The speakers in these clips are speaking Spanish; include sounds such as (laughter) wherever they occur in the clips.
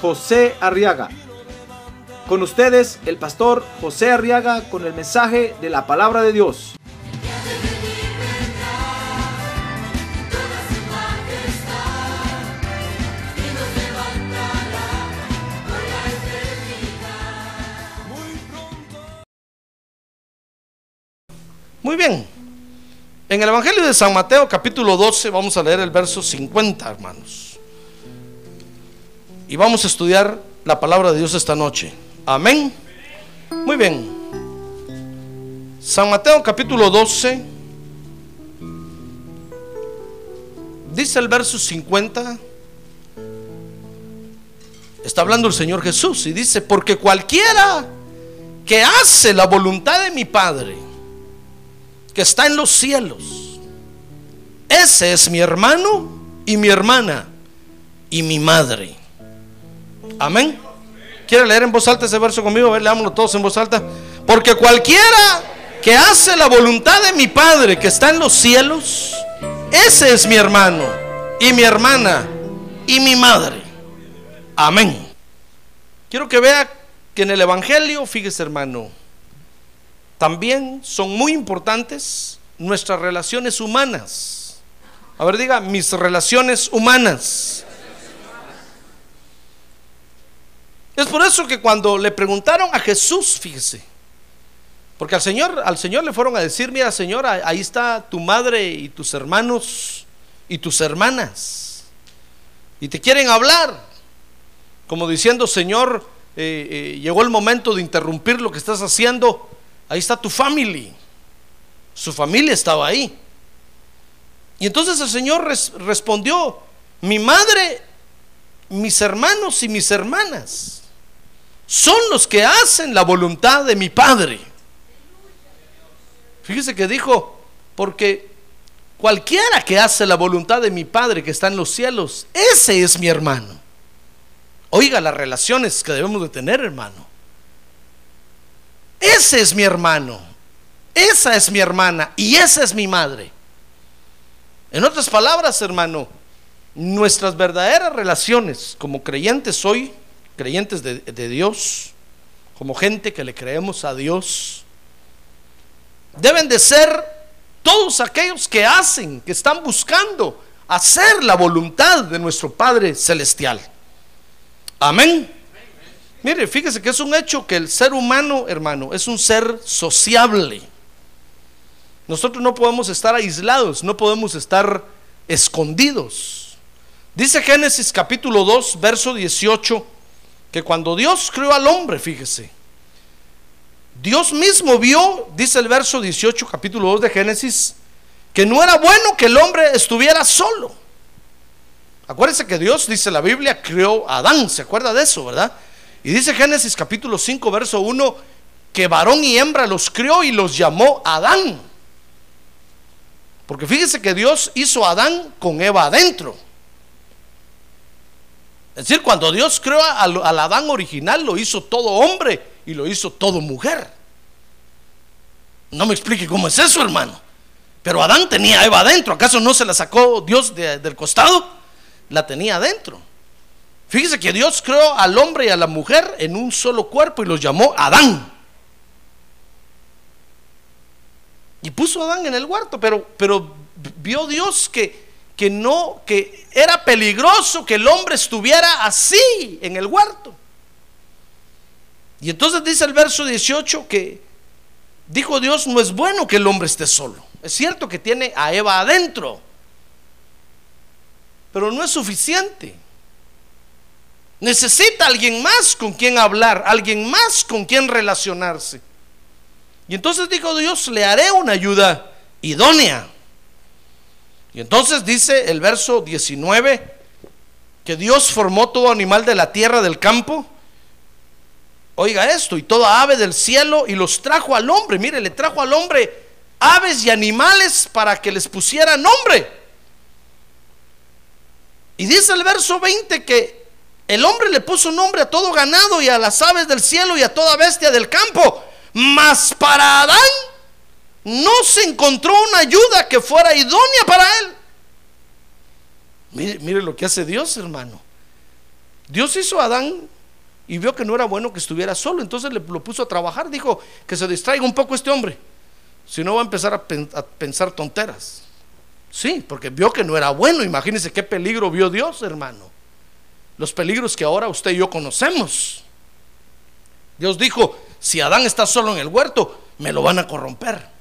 José Arriaga. Con ustedes, el pastor José Arriaga con el mensaje de la palabra de Dios. Muy bien. En el Evangelio de San Mateo capítulo 12 vamos a leer el verso 50, hermanos. Y vamos a estudiar la palabra de Dios esta noche. Amén. Muy bien. San Mateo capítulo 12. Dice el verso 50. Está hablando el Señor Jesús y dice, porque cualquiera que hace la voluntad de mi Padre, que está en los cielos, ese es mi hermano y mi hermana y mi madre. Amén. ¿Quiere leer en voz alta ese verso conmigo? A ver, leámoslo todos en voz alta. Porque cualquiera que hace la voluntad de mi Padre que está en los cielos, ese es mi hermano y mi hermana y mi madre. Amén. Quiero que vea que en el Evangelio, fíjese hermano, también son muy importantes nuestras relaciones humanas. A ver, diga, mis relaciones humanas. Es por eso que cuando le preguntaron a Jesús, fíjese, porque al Señor, al Señor le fueron a decir, mira Señor, ahí está tu madre y tus hermanos y tus hermanas. Y te quieren hablar, como diciendo, Señor, eh, eh, llegó el momento de interrumpir lo que estás haciendo. Ahí está tu familia. Su familia estaba ahí. Y entonces el Señor res- respondió, mi madre, mis hermanos y mis hermanas son los que hacen la voluntad de mi Padre. Fíjese que dijo, porque cualquiera que hace la voluntad de mi Padre que está en los cielos, ese es mi hermano. Oiga las relaciones que debemos de tener, hermano. Ese es mi hermano, esa es mi hermana y esa es mi madre. En otras palabras, hermano, nuestras verdaderas relaciones como creyentes hoy, creyentes de, de Dios, como gente que le creemos a Dios, deben de ser todos aquellos que hacen, que están buscando hacer la voluntad de nuestro Padre Celestial. Amén. Mire, fíjese que es un hecho que el ser humano, hermano, es un ser sociable. Nosotros no podemos estar aislados, no podemos estar escondidos. Dice Génesis capítulo 2, verso 18, que cuando Dios creó al hombre, fíjese, Dios mismo vio, dice el verso 18, capítulo 2 de Génesis, que no era bueno que el hombre estuviera solo. Acuérdense que Dios, dice la Biblia, creó a Adán, ¿se acuerda de eso, verdad? Y dice Génesis capítulo 5, verso 1, que varón y hembra los crió y los llamó Adán. Porque fíjese que Dios hizo a Adán con Eva adentro. Es decir, cuando Dios creó al, Adán original, lo hizo todo hombre y lo hizo todo mujer. No me explique cómo es eso, hermano. Pero Adán tenía a Eva adentro. ¿Acaso no se la sacó Dios de- del costado? La tenía adentro. Fíjese que Dios creó al hombre y a la mujer en un solo cuerpo y los llamó Adán. Y puso Adán en el huerto, pero, pero vio Dios que, que no, que era peligroso que el hombre estuviera así en el huerto. Y entonces dice el verso 18 que dijo Dios, no es bueno que el hombre esté solo. Es cierto que tiene a Eva adentro, pero no es suficiente. Necesita alguien más con quien hablar, alguien más con quien relacionarse. Y entonces dijo Dios, le haré una ayuda idónea. Y entonces dice el verso 19 que Dios formó todo animal de la tierra del campo oiga esto, y toda ave del cielo y los trajo al hombre. Mire, le trajo al hombre aves y animales para que les pusiera nombre. Y dice el verso 20 que el hombre le puso nombre a todo ganado y a las aves del cielo y a toda bestia del campo. Mas para Adán no se encontró una ayuda que fuera idónea para él. Mire, mire lo que hace Dios, hermano. Dios hizo a Adán y vio que no era bueno que estuviera solo, entonces le lo puso a trabajar. Dijo que se distraiga un poco este hombre, si no va a empezar a, a pensar tonteras. Sí, porque vio que no era bueno. Imagínense qué peligro vio Dios, hermano. Los peligros que ahora usted y yo conocemos. Dios dijo, si Adán está solo en el huerto, me lo van a corromper.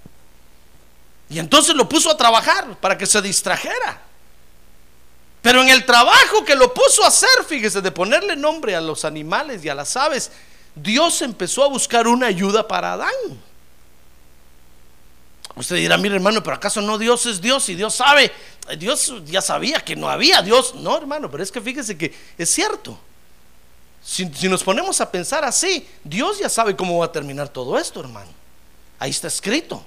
Y entonces lo puso a trabajar para que se distrajera. Pero en el trabajo que lo puso a hacer, fíjese, de ponerle nombre a los animales y a las aves, Dios empezó a buscar una ayuda para Adán. Usted dirá, mire hermano, pero acaso no Dios es Dios y Dios sabe, Dios ya sabía que no había Dios. No, hermano, pero es que fíjese que es cierto. Si, si, nos ponemos a pensar así, Dios ya sabe cómo va a terminar todo esto, hermano. Ahí está escrito.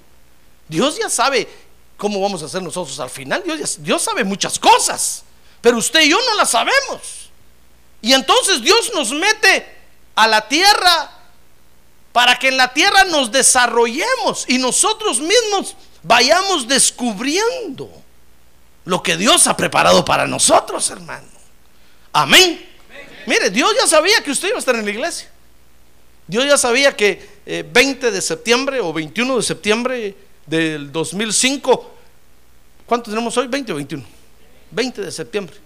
Dios ya sabe cómo vamos a hacer nosotros al final. Dios, Dios sabe muchas cosas, pero usted y yo no las sabemos. Y entonces Dios nos mete a la tierra para que en la tierra nos desarrollemos y nosotros mismos vayamos descubriendo lo que Dios ha preparado para nosotros, hermano. Amén. Mire, Dios ya sabía que usted iba a estar en la iglesia. Dios ya sabía que 20 de septiembre o 21 de septiembre del 2005. ¿Cuánto tenemos hoy? 20 o 21. 20 de septiembre.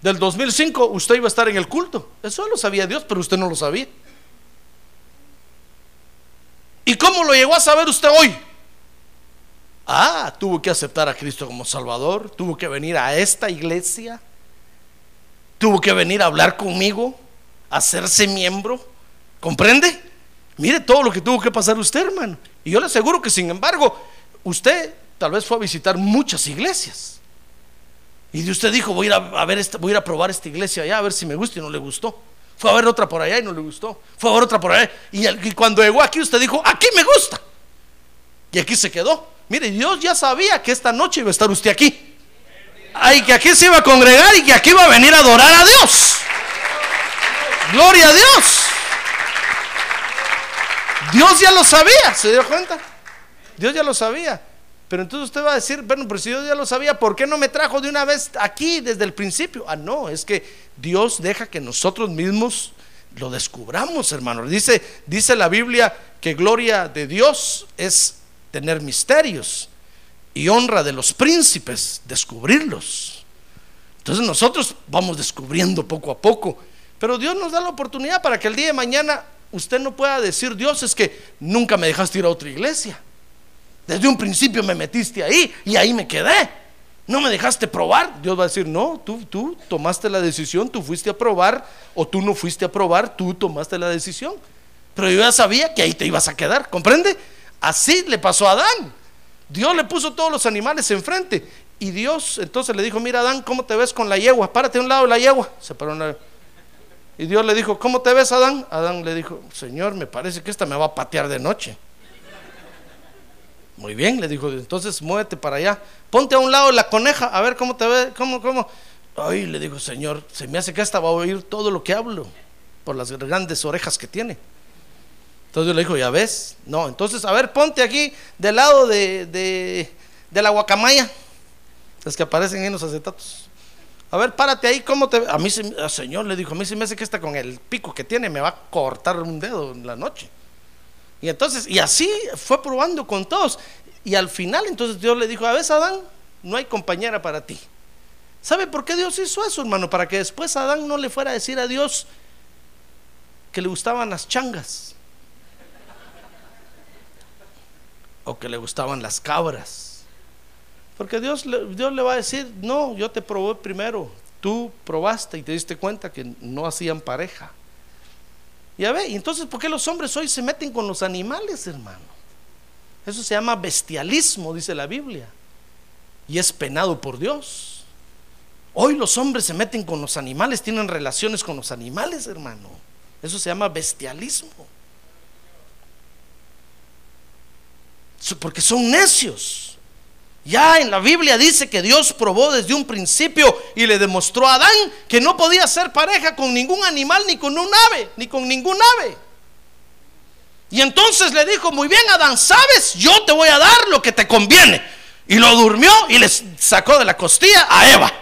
Del 2005 usted iba a estar en el culto. Eso lo sabía Dios, pero usted no lo sabía. ¿Y cómo lo llegó a saber usted hoy? Ah, tuvo que aceptar a Cristo como Salvador, tuvo que venir a esta iglesia, tuvo que venir a hablar conmigo, hacerse miembro. ¿Comprende? Mire todo lo que tuvo que pasar usted, hermano. Y yo le aseguro que, sin embargo, usted tal vez fue a visitar muchas iglesias. Y usted dijo, voy a ir a, ver esta, voy a, ir a probar esta iglesia allá, a ver si me gusta y no le gustó. Fue a ver otra por allá y no le gustó. Fue a ver otra por allá. Y, y cuando llegó aquí, usted dijo, aquí me gusta. Y aquí se quedó. Mire, Dios ya sabía que esta noche iba a estar usted aquí. Y que aquí se iba a congregar y que aquí iba a venir a adorar a Dios. Gloria a Dios. Dios ya lo sabía, ¿se dio cuenta? Dios ya lo sabía. Pero entonces usted va a decir, bueno, pero si Dios ya lo sabía, ¿por qué no me trajo de una vez aquí desde el principio? Ah, no, es que Dios deja que nosotros mismos lo descubramos, hermano. Dice, dice la Biblia que gloria de Dios es tener misterios y honra de los príncipes, descubrirlos. Entonces nosotros vamos descubriendo poco a poco, pero Dios nos da la oportunidad para que el día de mañana usted no pueda decir, Dios, es que nunca me dejaste ir a otra iglesia. Desde un principio me metiste ahí y ahí me quedé. No me dejaste probar. Dios va a decir, no, tú, tú tomaste la decisión, tú fuiste a probar o tú no fuiste a probar, tú tomaste la decisión. Pero yo ya sabía que ahí te ibas a quedar, ¿comprende? Así le pasó a Adán. Dios le puso todos los animales enfrente. Y Dios entonces le dijo, mira Adán, ¿cómo te ves con la yegua? Párate a un lado de la yegua. Se paró una... Y Dios le dijo, ¿cómo te ves, Adán? Adán le dijo, Señor, me parece que esta me va a patear de noche. Muy bien, le dijo, entonces muévete para allá. Ponte a un lado de la coneja, a ver cómo te ve, cómo, cómo. Ay, le dijo, Señor, se me hace que esta va a oír todo lo que hablo por las grandes orejas que tiene. Entonces Dios le dijo, ya ves, no, entonces, a ver, ponte aquí del lado de, de, la guacamaya, las que aparecen en los acetatos. A ver, párate ahí, ¿cómo te A mí, el Señor le dijo, a mí se me hace que está con el pico que tiene me va a cortar un dedo en la noche. Y entonces, y así fue probando con todos. Y al final, entonces Dios le dijo, a ver, Adán, no hay compañera para ti. ¿Sabe por qué Dios hizo eso, hermano? Para que después Adán no le fuera a decir a Dios que le gustaban las changas. O que le gustaban las cabras porque Dios, Dios le va a decir, no, yo te probé primero, tú probaste y te diste cuenta que no hacían pareja. Ya ve, entonces, ¿por qué los hombres hoy se meten con los animales, hermano? Eso se llama bestialismo, dice la Biblia, y es penado por Dios. Hoy los hombres se meten con los animales, tienen relaciones con los animales, hermano. Eso se llama bestialismo. Porque son necios. Ya en la Biblia dice que Dios probó desde un principio y le demostró a Adán que no podía ser pareja con ningún animal, ni con un ave, ni con ningún ave. Y entonces le dijo, muy bien Adán, sabes, yo te voy a dar lo que te conviene. Y lo durmió y le sacó de la costilla a Eva.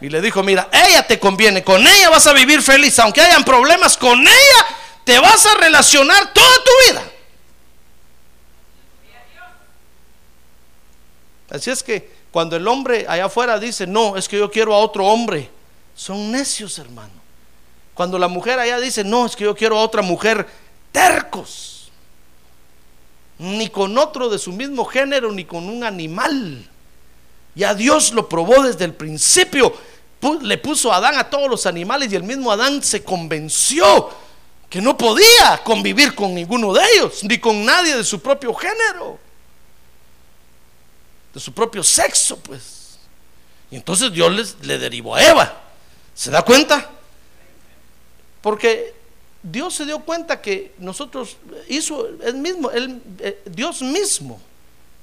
Y le dijo, mira, ella te conviene, con ella vas a vivir feliz, aunque hayan problemas, con ella te vas a relacionar toda tu vida. Así es que cuando el hombre allá afuera dice, no, es que yo quiero a otro hombre, son necios, hermano. Cuando la mujer allá dice, no, es que yo quiero a otra mujer, tercos. Ni con otro de su mismo género, ni con un animal. Ya Dios lo probó desde el principio. Le puso a Adán a todos los animales y el mismo Adán se convenció que no podía convivir con ninguno de ellos, ni con nadie de su propio género de su propio sexo, pues. Y entonces Dios les, le derivó a Eva. ¿Se da cuenta? Porque Dios se dio cuenta que nosotros hizo el mismo, eh, Dios mismo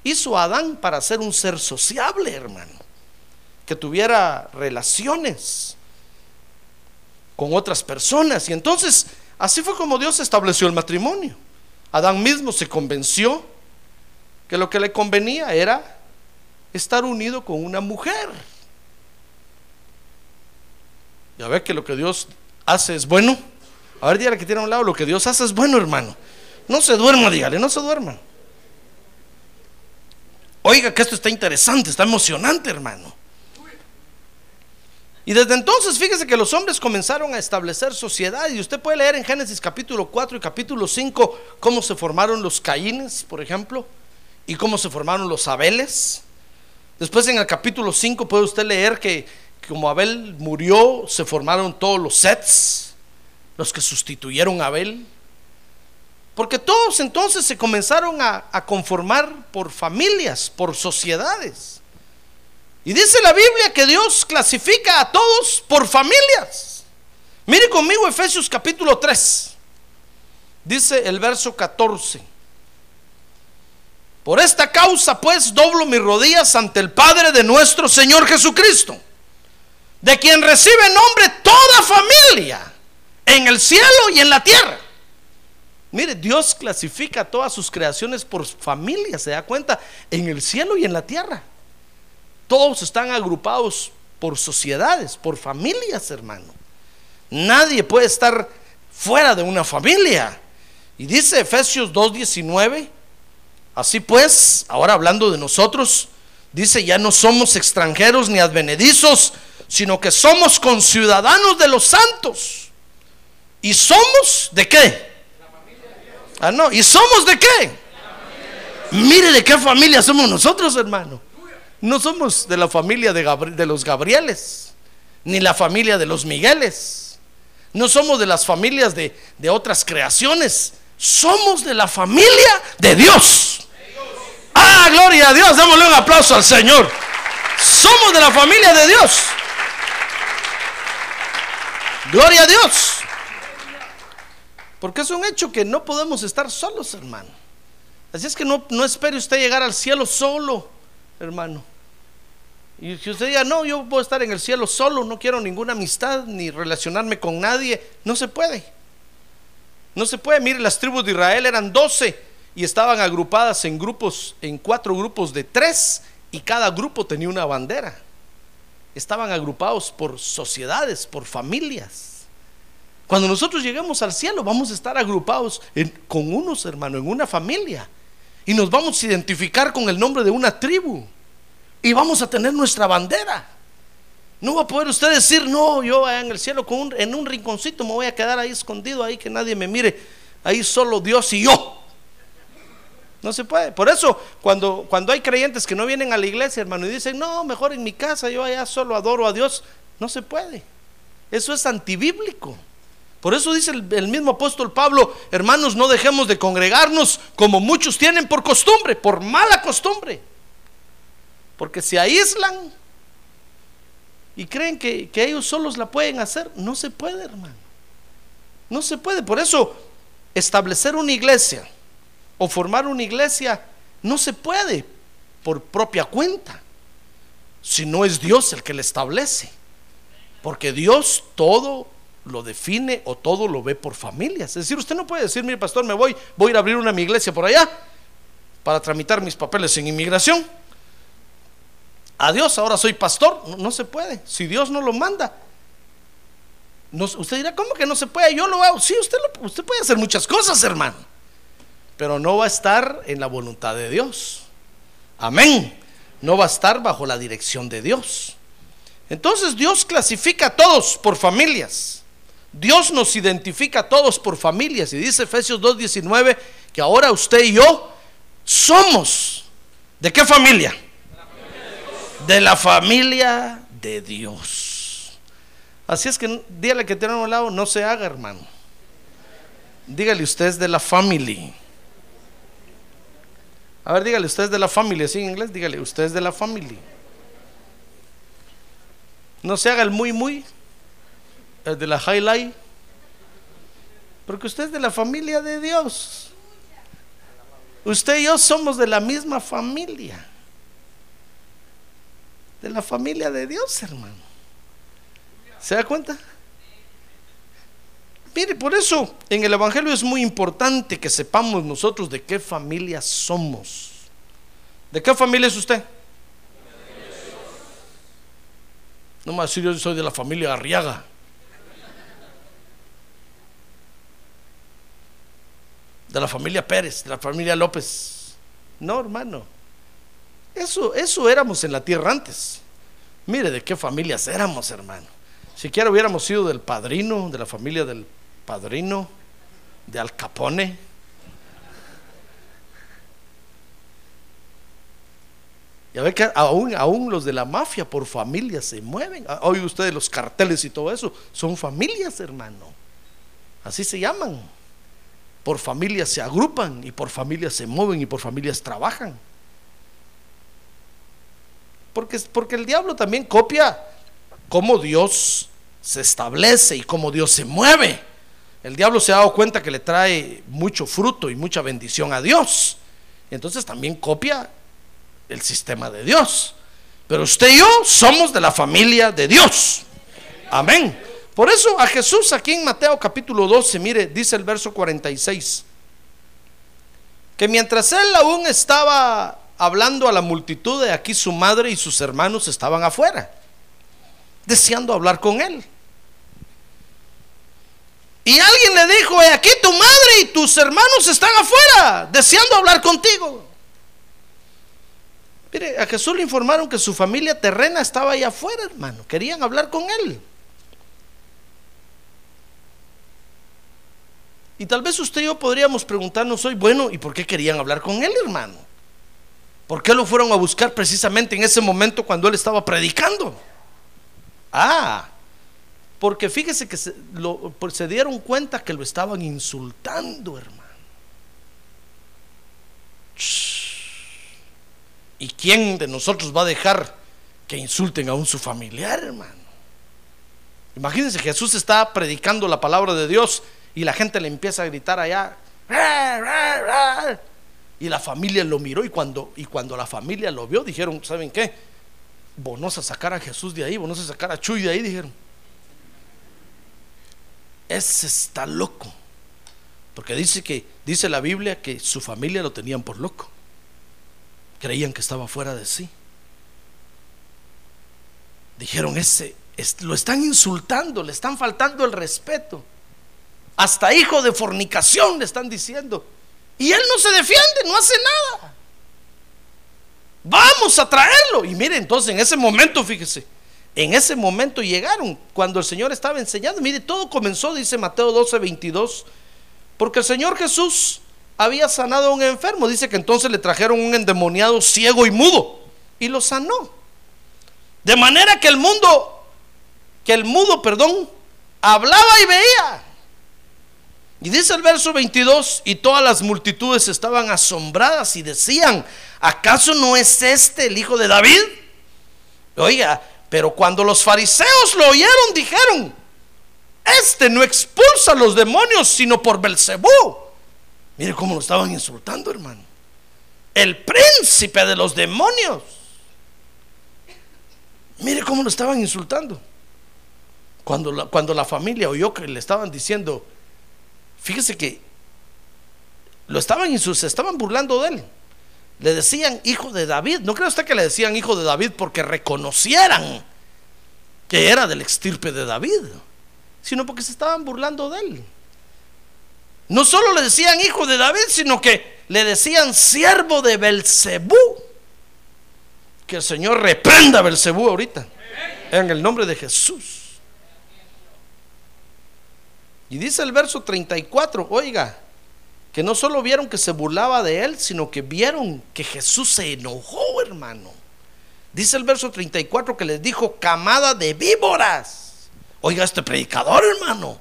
hizo a Adán para ser un ser sociable, hermano, que tuviera relaciones con otras personas. Y entonces, así fue como Dios estableció el matrimonio. Adán mismo se convenció que lo que le convenía era estar unido con una mujer. Ya ve que lo que Dios hace es bueno. A ver, dígale que tiene a un lado, lo que Dios hace es bueno, hermano. No se duerma, dígale, no se duerma. Oiga, que esto está interesante, está emocionante, hermano. Y desde entonces, fíjese que los hombres comenzaron a establecer sociedad. Y usted puede leer en Génesis capítulo 4 y capítulo 5 cómo se formaron los caínes, por ejemplo, y cómo se formaron los abeles. Después en el capítulo 5 puede usted leer que como Abel murió, se formaron todos los sets, los que sustituyeron a Abel. Porque todos entonces se comenzaron a, conformar por familias, por sociedades. Y dice la Biblia que Dios clasifica a todos por familias. Mire conmigo Efesios capítulo 3. Dice el verso 14. Por esta causa pues doblo mis rodillas ante el Padre de nuestro Señor Jesucristo, de quien recibe nombre toda familia en el cielo y en la tierra. Mire, Dios clasifica todas sus creaciones por familia, se da cuenta, en el cielo y en la tierra. Todos están agrupados por sociedades, por familias, hermano. Nadie puede estar fuera de una familia. Y dice Efesios 2.19 Así pues, ahora hablando de nosotros, dice, ya no somos extranjeros ni advenedizos, sino que somos conciudadanos de los santos. ¿Y somos de qué? Ah, no, ¿y somos de qué? Mire de qué familia somos nosotros, hermano. No somos de la familia de, de los Gabrieles, ni la familia de los Migueles. No somos de las familias de otras creaciones. Somos de la familia de Dios. Ah, gloria a Dios. Démosle un aplauso al Señor. Somos de la familia de Dios. Gloria a Dios. Porque es un hecho que no podemos estar solos, hermano. Así es que no, no espere usted llegar al cielo solo, hermano. Y si usted diga, no, yo puedo estar en el cielo solo, no quiero ninguna amistad ni relacionarme con nadie, no se puede. No se puede. Mire, las tribus de Israel eran doce y estaban agrupadas en grupos, en cuatro grupos de tres, y cada grupo tenía una bandera. Estaban agrupados por sociedades, por familias. Cuando nosotros lleguemos al cielo, vamos a estar agrupados con unos hermanos, en una familia. Y nos vamos a identificar con el nombre de una tribu. Y vamos a tener nuestra bandera. No va a poder usted decir, no, yo en el cielo con en un rinconcito me voy a quedar ahí escondido, ahí que nadie me mire. Ahí solo Dios y yo. No se puede. Por eso, cuando, cuando hay creyentes que no vienen a la iglesia, hermano, y dicen, no, mejor en mi casa, yo allá solo adoro a Dios, no se puede. Eso es antibíblico. Por eso dice el, mismo apóstol Pablo, hermanos, no dejemos de congregarnos como muchos tienen por costumbre, por mala costumbre. Porque se aíslan y creen que, que ellos solos la pueden hacer, no se puede, hermano. No se puede. Por eso, establecer una iglesia o formar una iglesia no se puede por propia cuenta, si no es Dios el que la establece. Porque Dios todo lo define o todo lo ve por familias. Es decir, usted no puede decir, mire pastor, me voy, voy a ir a abrir una mi iglesia por allá para tramitar mis papeles en inmigración. Adiós, ahora soy pastor. No, se puede. Si Dios no lo manda. No, usted dirá, ¿cómo que no se puede? Yo lo hago. Sí, usted, usted puede hacer muchas cosas, hermano. Pero no va a estar en la voluntad de Dios. Amén. No va a estar bajo la dirección de Dios. Entonces Dios clasifica a todos por familias. Dios nos identifica a todos por familias. Y dice Efesios 2.19 que ahora usted y yo somos. ¿De qué familia? De la familia de Dios. Así es que dígale que tiene a un lado, no se haga, hermano. Dígale usted es de la familia. A ver, dígale, usted es de la familia, ¿sí en inglés? Dígale, usted es de la familia. No se haga el muy, muy, el de la highlight. Porque usted es de la familia de Dios. Usted y yo somos de la misma familia. De la familia de Dios, hermano. ¿Se da cuenta? Mire, por eso en el Evangelio es muy importante que sepamos nosotros de qué familia somos. ¿De qué familia es usted? No me decir yo soy de la familia Arriaga. De la familia Pérez, de la familia López. No, hermano. Eso, eso éramos en la tierra antes. Mire de qué familias éramos, hermano. Siquiera hubiéramos sido del padrino, de la familia del padrino de Al Capone. Ya ve que aún, aún los de la mafia por familia se mueven. Ah, Oye ustedes los carteles y todo eso. Son familias, hermano. Así se llaman. Por familias se agrupan y por familias se mueven y por familias trabajan. Porque, porque el diablo también copia cómo Dios se establece y cómo Dios se mueve. El diablo se ha dado cuenta que le trae mucho fruto y mucha bendición a Dios. Entonces también copia el sistema de Dios. Pero usted y yo somos de la familia de Dios. Amén. Por eso a Jesús aquí en Mateo capítulo 12, mire, dice el verso 46, que mientras él aún estaba hablando a la multitud de aquí, su madre y sus hermanos estaban afuera, deseando hablar con él. Y alguien le dijo, aquí tu madre y tus hermanos están afuera, deseando hablar contigo. Mire, a Jesús le informaron que su familia terrena estaba ahí afuera, hermano. Querían hablar con él. Y tal vez usted y yo podríamos preguntarnos hoy, bueno, ¿y por qué querían hablar con él, hermano? ¿Por qué lo fueron a buscar precisamente en ese momento cuando él estaba predicando? Ah, porque fíjese que se, lo, se dieron cuenta que lo estaban insultando, hermano. ¿Y quién de nosotros va a dejar que insulten a un su familiar, hermano? Imagínense, Jesús está predicando la palabra de Dios y la gente le empieza a gritar allá. Y la familia lo miró y cuando, y cuando la familia lo vio dijeron, ¿saben qué? Vamos a sacar a Jesús de ahí, vamos a sacar a Chuy de ahí, dijeron. Ese está loco. Porque dice que, dice la Biblia que su familia lo tenían por loco. Creían que estaba fuera de sí. Dijeron, ese, lo están insultando, le están faltando el respeto. Hasta hijo de fornicación le están diciendo. Y él no se defiende, no hace nada. Vamos a traerlo. Y mire, entonces en ese momento, fíjese, en ese momento llegaron, cuando el Señor estaba enseñando. Mire, todo comenzó, dice Mateo 12, 22, porque el Señor Jesús había sanado a un enfermo. Dice que entonces le trajeron un endemoniado ciego y mudo y lo sanó. De manera que el mundo, que el mudo, perdón, hablaba y veía. Y dice el verso 22, y todas las multitudes estaban asombradas y decían, ¿acaso no es este el hijo de David? Oiga, pero cuando los fariseos lo oyeron, dijeron, este no expulsa a los demonios, sino por Belcebú. Mire cómo lo estaban insultando, hermano. El príncipe de los demonios. Mire cómo lo estaban insultando. Cuando la, cuando la familia oyó que le estaban diciendo, fíjese que lo estaban se estaban burlando de él. Le decían hijo de David. ¿No cree usted que le decían hijo de David porque reconocieran que era del extirpe de David? Sino porque se estaban burlando de él. No solo le decían hijo de David, sino que le decían siervo de Belcebú. Que el Señor reprenda a Belcebú ahorita. En el nombre de Jesús. Y dice el verso 34, oiga, que no solo vieron que se burlaba de él, sino que vieron que Jesús se enojó, hermano. Dice el verso 34 que les dijo camada de víboras. Oiga, este predicador, hermano.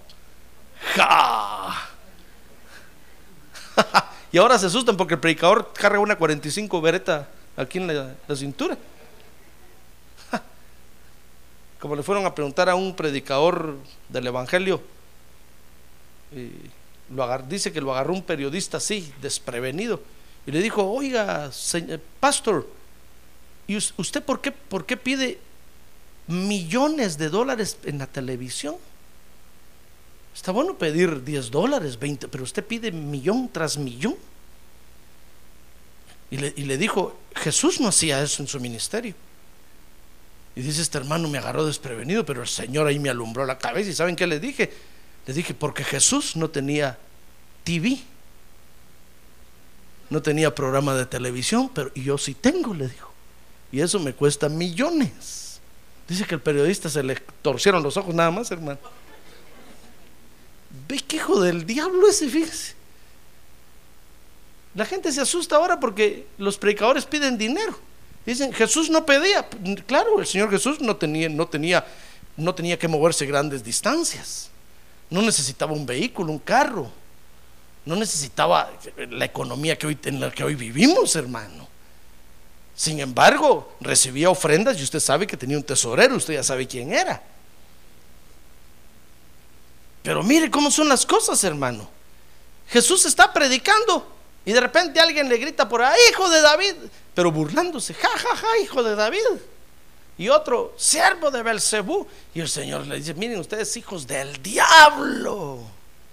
(laughs) y ahora se asustan porque el predicador carga una 45 vereta aquí en la, la cintura. (laughs) Como le fueron a preguntar a un predicador del Evangelio, dice que lo agarró un periodista así, desprevenido, y le dijo, oiga, pastor, ¿y usted por qué, por qué pide millones de dólares en la televisión? Está bueno pedir 10 dólares, 20, pero usted pide millón tras millón. Y le, y le, dijo, Jesús no hacía eso en su ministerio. Y dice, este hermano me agarró desprevenido, pero el Señor ahí me alumbró la cabeza. ¿Y saben qué le dije? Le dije, porque Jesús no tenía TV, no tenía programa de televisión, pero yo sí tengo, le dijo. Y eso me cuesta millones. Dice que el periodista se le torcieron los ojos nada más, hermano. Ve qué hijo del diablo ese, fíjese. La gente se asusta ahora porque los predicadores piden dinero. Dicen, Jesús no pedía. Claro, el Señor Jesús no tenía, no tenía, no tenía que moverse grandes distancias. No necesitaba un vehículo, un carro. No necesitaba la economía que hoy, en la que hoy vivimos, hermano. Sin embargo, recibía ofrendas y usted sabe que tenía un tesorero, usted ya sabe quién era. Pero mire cómo son las cosas, hermano. Jesús está predicando y de repente alguien le grita por ahí, hijo de David, pero burlándose, ja, ja, ja, hijo de David y otro siervo de Belcebú. Y el Señor le dice: Miren, ustedes hijos del diablo.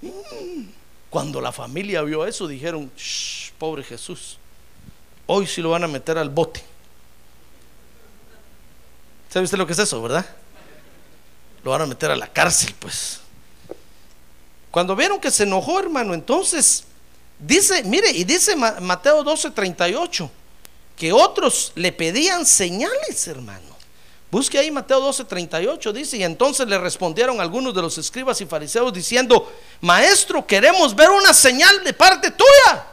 Mm. Cuando la familia vio eso, dijeron: pobre Jesús, hoy sí lo van a meter al bote. ¿Sabe usted lo que es eso, verdad? Lo van a meter a la cárcel, pues. Cuando vieron que se enojó, hermano, entonces dice, mire, y dice Mateo 12, 38, que otros le pedían señales, hermano. Busque ahí Mateo 12, 38, dice, y entonces le respondieron algunos de los escribas y fariseos diciendo, maestro, queremos ver una señal de parte tuya.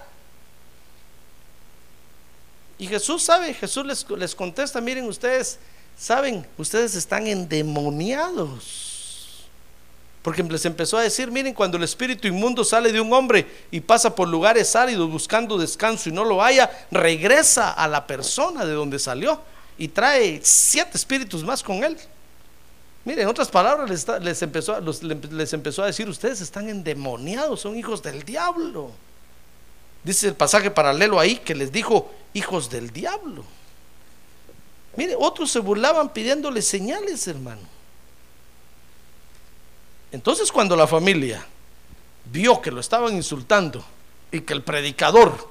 Y Jesús sabe, Jesús les, les contesta, miren ustedes, saben, ustedes están endemoniados. Porque les empezó a decir, miren, cuando el espíritu inmundo sale de un hombre y pasa por lugares áridos buscando descanso y no lo haya, regresa a la persona de donde salió y trae siete espíritus más con él. Mire, en otras palabras, les, empezó, les empezó a decir, ustedes están endemoniados, son hijos del diablo. Dice el pasaje paralelo ahí que les dijo, hijos del diablo. Mire, otros se burlaban pidiéndole señales, hermano. Entonces cuando la familia vio que lo estaban insultando y que el predicador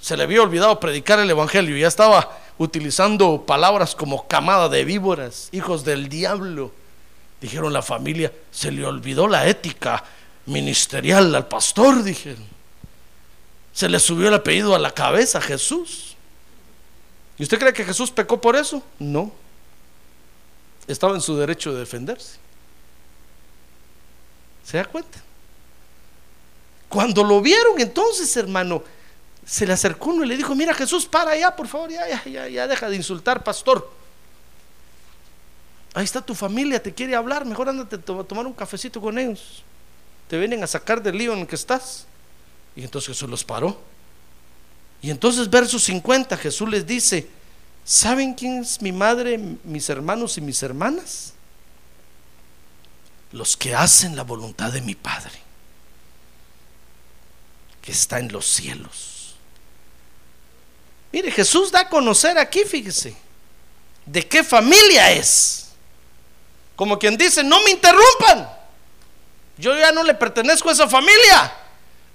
se le había olvidado predicar el Evangelio y ya estaba utilizando palabras como camada de víboras, hijos del diablo. Dijeron la familia, se le olvidó la ética ministerial al pastor, dijeron. Se le subió el apellido a la cabeza Jesús. ¿Y usted cree que Jesús pecó por eso? No. Estaba en su derecho de defenderse. ¿Se da cuenta? Cuando lo vieron entonces, hermano, se le acercó uno y le dijo, mira Jesús, para allá, por favor, ya, ya, ya, ya deja de insultar, pastor. Ahí está tu familia, te quiere hablar, mejor ándate a tomar un cafecito con ellos. Te vienen a sacar del lío en el que estás. Y entonces Jesús los paró. Y entonces verso 50 Jesús les dice, ¿saben quién es mi madre, mis hermanos y mis hermanas? los que hacen la voluntad de mi Padre, que está en los cielos. Mire, Jesús da a conocer aquí, fíjese, de qué familia es. Como quien dice, no me interrumpan. Yo ya no le pertenezco a esa familia.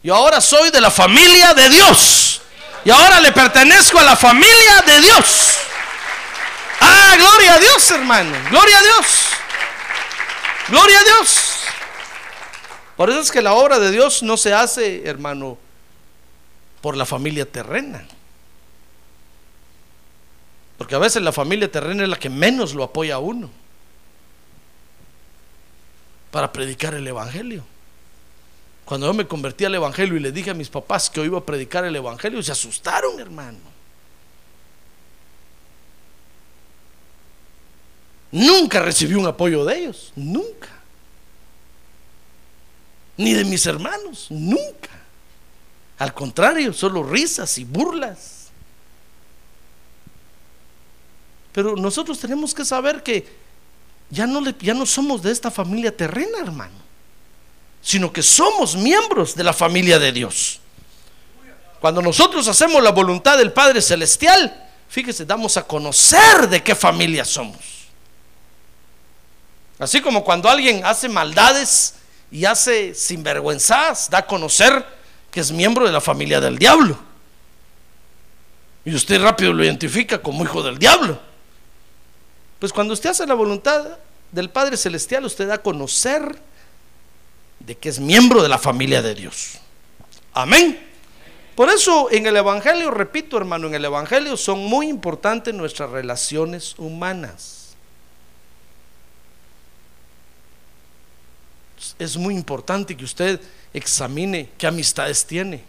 Yo ahora soy de la familia de Dios. Y ahora le pertenezco a la familia de Dios. Ah, gloria a Dios, hermano. Gloria a Dios. Gloria a Dios. Por eso es que la obra de Dios no se hace, hermano, por la familia terrena. Porque a veces la familia terrena es la que menos lo apoya a uno para predicar el Evangelio. Cuando yo me convertí al Evangelio y le dije a mis papás que yo iba a predicar el Evangelio, se asustaron, hermano. Nunca recibí un apoyo de ellos, nunca. Ni de mis hermanos, nunca. Al contrario, solo risas y burlas. Pero nosotros tenemos que saber que ya no, le, ya no somos de esta familia terrena, hermano, sino que somos miembros de la familia de Dios. Cuando nosotros hacemos la voluntad del Padre Celestial, fíjese, damos a conocer de qué familia somos. Así como cuando alguien hace maldades y hace sinvergüenzas, da a conocer que es miembro de la familia del diablo. Y usted rápido lo identifica como hijo del diablo. Pues cuando usted hace la voluntad del Padre Celestial, usted da a conocer de que es miembro de la familia de Dios. Amén. Por eso en el Evangelio, repito hermano, en el Evangelio son muy importantes nuestras relaciones humanas. es muy importante que usted examine qué amistades tiene,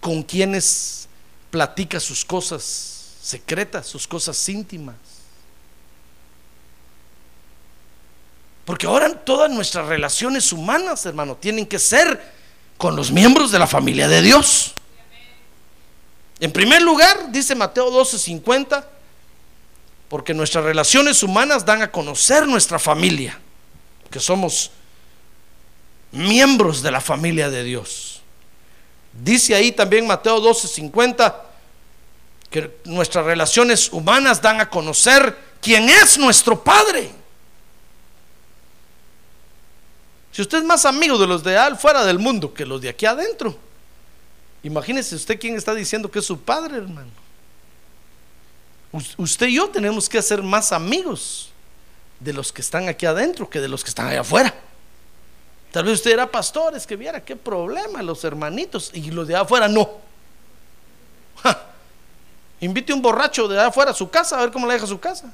con quienes platica sus cosas secretas, sus cosas íntimas. Porque ahora todas nuestras relaciones humanas, hermano, tienen que ser con los miembros de la familia de Dios. En primer lugar, dice Mateo 12:50, porque nuestras relaciones humanas dan a conocer nuestra familia que somos miembros de la familia de Dios. Dice ahí también Mateo 12:50 que nuestras relaciones humanas dan a conocer quién es nuestro Padre. Si usted es más amigo de los de al fuera del mundo que los de aquí adentro, imagínese usted quién está diciendo que es su Padre, hermano. Usted y yo tenemos que hacer más amigos de los que están aquí adentro que de los que están allá afuera. Tal vez usted era pastor, es que viera qué problema los hermanitos y los de afuera no. Invite un borracho de afuera a su casa a ver cómo le deja su casa.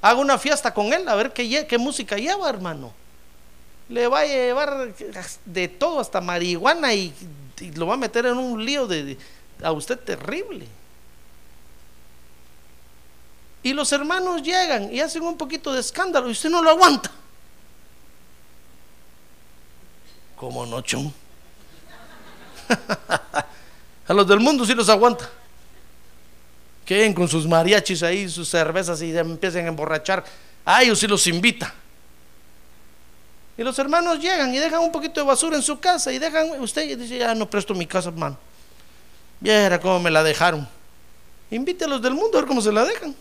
Haga una fiesta con él a ver qué, música lleva, hermano. Le va a llevar de todo, hasta marihuana y, lo va a meter en un lío de a usted terrible. Y los hermanos llegan y hacen un poquito de escándalo y usted no lo aguanta. Como no, chum. (laughs) A los del mundo sí los aguanta. Queden con sus mariachis ahí, sus cervezas y empiecen a emborrachar. A ellos sí los invita. Y los hermanos llegan y dejan un poquito de basura en su casa y dejan, usted dice, ya no presto mi casa, hermano. Viera cómo me la dejaron. Invite a los del mundo a ver cómo se la dejan.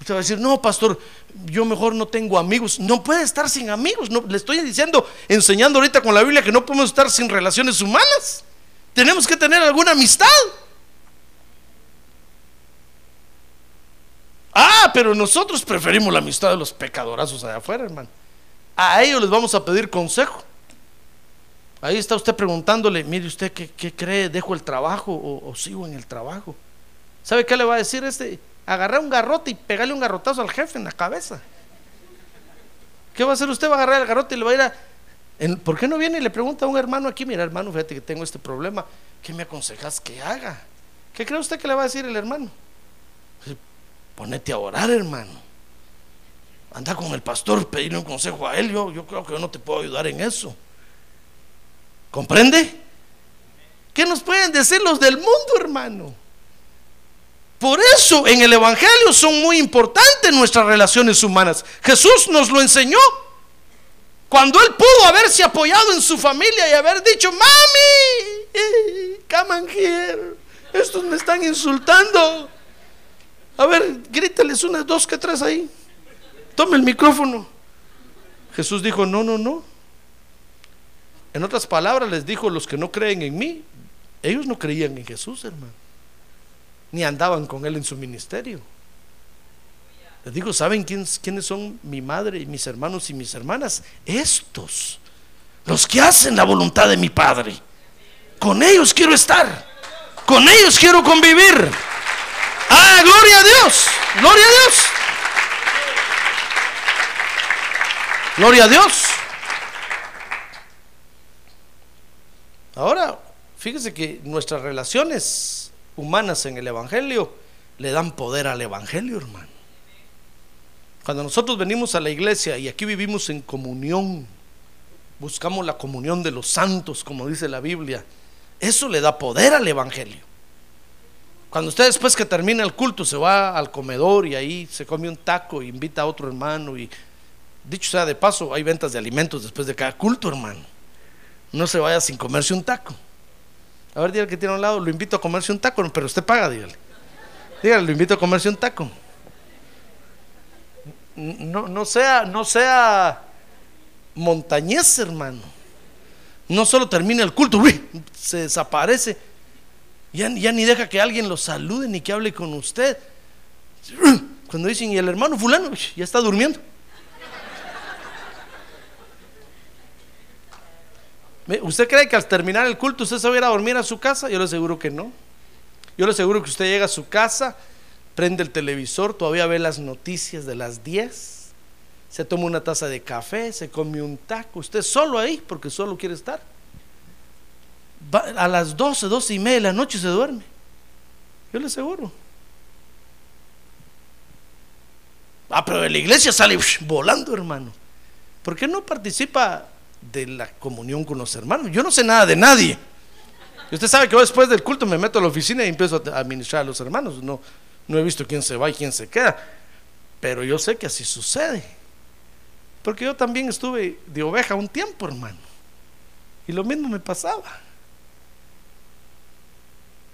Usted va a decir, no, pastor, yo mejor no tengo amigos. No puede estar sin amigos. No, le estoy diciendo, enseñando ahorita con la Biblia que no podemos estar sin relaciones humanas. Tenemos que tener alguna amistad. Ah, pero nosotros preferimos la amistad de los pecadorazos allá afuera, hermano. A ellos les vamos a pedir consejo. Ahí está usted preguntándole, mire usted qué, cree, dejo el trabajo o, sigo en el trabajo. ¿Sabe qué le va a decir este? agarrar un garrote y pegarle un garrotazo al jefe en la cabeza. ¿Qué va a hacer usted? Va a agarrar el garrote y le va a ir a... ¿Por qué no viene y le pregunta a un hermano aquí, mira hermano, fíjate que tengo este problema, ¿qué me aconsejas que haga? ¿Qué cree usted que le va a decir el hermano? Ponete a orar, hermano. Anda con el pastor, pedirle un consejo a él. Yo, yo creo que yo no te puedo ayudar en eso. ¿Comprende? ¿Qué nos pueden decir los del mundo, hermano? Por eso en el Evangelio son muy importantes nuestras relaciones humanas. Jesús nos lo enseñó. Cuando él pudo haberse apoyado en su familia y haber dicho, mami, come on here, estos me están insultando. A ver, grítales unas dos que tres ahí. Tome el micrófono. Jesús dijo, no, no, no. En otras palabras les dijo, los que no creen en mí, ellos no creían en Jesús, hermano. Ni andaban con él en su ministerio. Les digo, ¿saben quiénes, quiénes son mi madre, y mis hermanos y mis hermanas? Estos, los que hacen la voluntad de mi Padre. Con ellos quiero estar. Con ellos quiero convivir. Ah, gloria a Dios. Gloria a Dios. Gloria a Dios. Ahora, fíjese que nuestras relaciones humanas en el Evangelio le dan poder al Evangelio, hermano. Cuando nosotros venimos a la iglesia y aquí vivimos en comunión, buscamos la comunión de los santos, como dice la Biblia, eso le da poder al Evangelio. Cuando usted después que termina el culto se va al comedor y ahí se come un taco y invita a otro hermano y dicho sea de paso, hay ventas de alimentos después de cada culto, hermano. No se vaya sin comerse un taco. A ver, dígale que tiene a un lado, lo invito a comerse un taco, pero usted paga, dígale. Dígale, lo invito a comerse un taco. No, no sea, no sea montañés, hermano. No solo termina el culto, se desaparece. Ya, ni deja que alguien lo salude ni que hable con usted. (clears throat) Cuando dicen, y el hermano fulano, ya está durmiendo. ¿Usted cree que al terminar el culto usted se va a ir a dormir a su casa? Yo le aseguro que no. Yo le aseguro que usted llega a su casa, prende el televisor, todavía ve las noticias de las 10, se toma una taza de café, se come un taco, usted solo ahí, porque solo quiere estar. A las 12, 12 y media de la noche se duerme. Yo le aseguro. Ah, pero de la iglesia sale volando, hermano. ¿Por qué no participa de la comunión con los hermanos. Yo no sé nada de nadie. Usted sabe que después del culto me meto a la oficina y empiezo a administrar a los hermanos. No, no he visto quién se va y quién se queda. Pero yo sé que así sucede. Porque yo también estuve de oveja un tiempo, hermano. Y lo mismo me pasaba.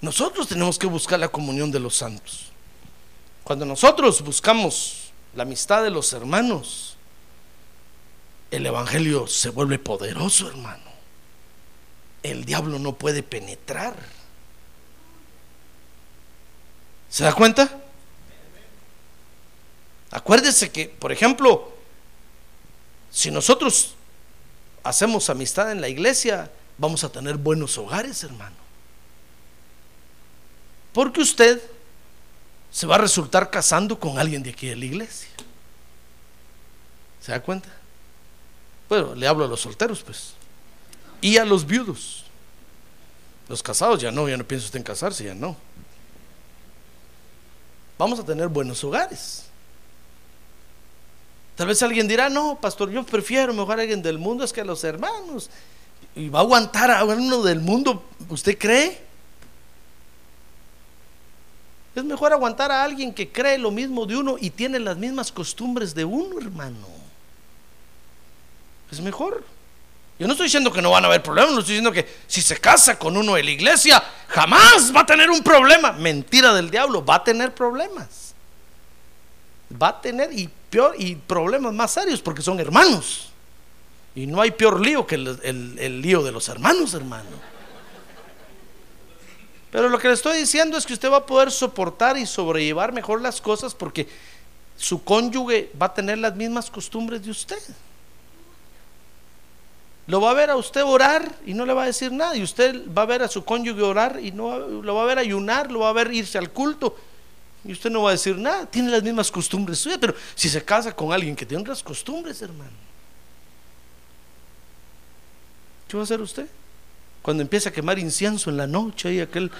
Nosotros tenemos que buscar la comunión de los santos. Cuando nosotros buscamos la amistad de los hermanos, el Evangelio se vuelve poderoso, hermano. El diablo no puede penetrar. ¿Se da cuenta? Acuérdese que, por ejemplo, si nosotros hacemos amistad en la iglesia, vamos a tener buenos hogares, hermano. Porque usted se va a resultar casando con alguien de aquí de la iglesia. ¿Se da cuenta? Bueno, le hablo a los solteros, pues. Y a los viudos. Los casados ya no, ya no pienso usted en casarse, ya no. Vamos a tener buenos hogares. Tal vez alguien dirá, no, pastor, yo prefiero mejor a alguien del mundo es que a los hermanos. Y va a aguantar a uno del mundo, ¿usted cree? Es mejor aguantar a alguien que cree lo mismo de uno y tiene las mismas costumbres de uno, hermano es mejor. Yo no estoy diciendo que no van a haber problemas, no estoy diciendo que si se casa con uno de la iglesia, jamás va a tener un problema. Mentira del diablo, va a tener problemas. Va a tener y peor y problemas más serios porque son hermanos. Y no hay peor lío que el, el lío de los hermanos, hermano. Pero lo que le estoy diciendo es que usted va a poder soportar y sobrellevar mejor las cosas porque su cónyuge va a tener las mismas costumbres de usted. Lo va a ver a usted orar y no le va a decir nada. Y usted va a ver a su cónyuge orar y no lo va a ver ayunar, lo va a ver irse al culto. Y usted no va a decir nada. Tiene las mismas costumbres suyas. Pero si se casa con alguien que tiene otras costumbres, hermano. ¿Qué va a hacer usted? Cuando empieza a quemar incienso en la noche y aquel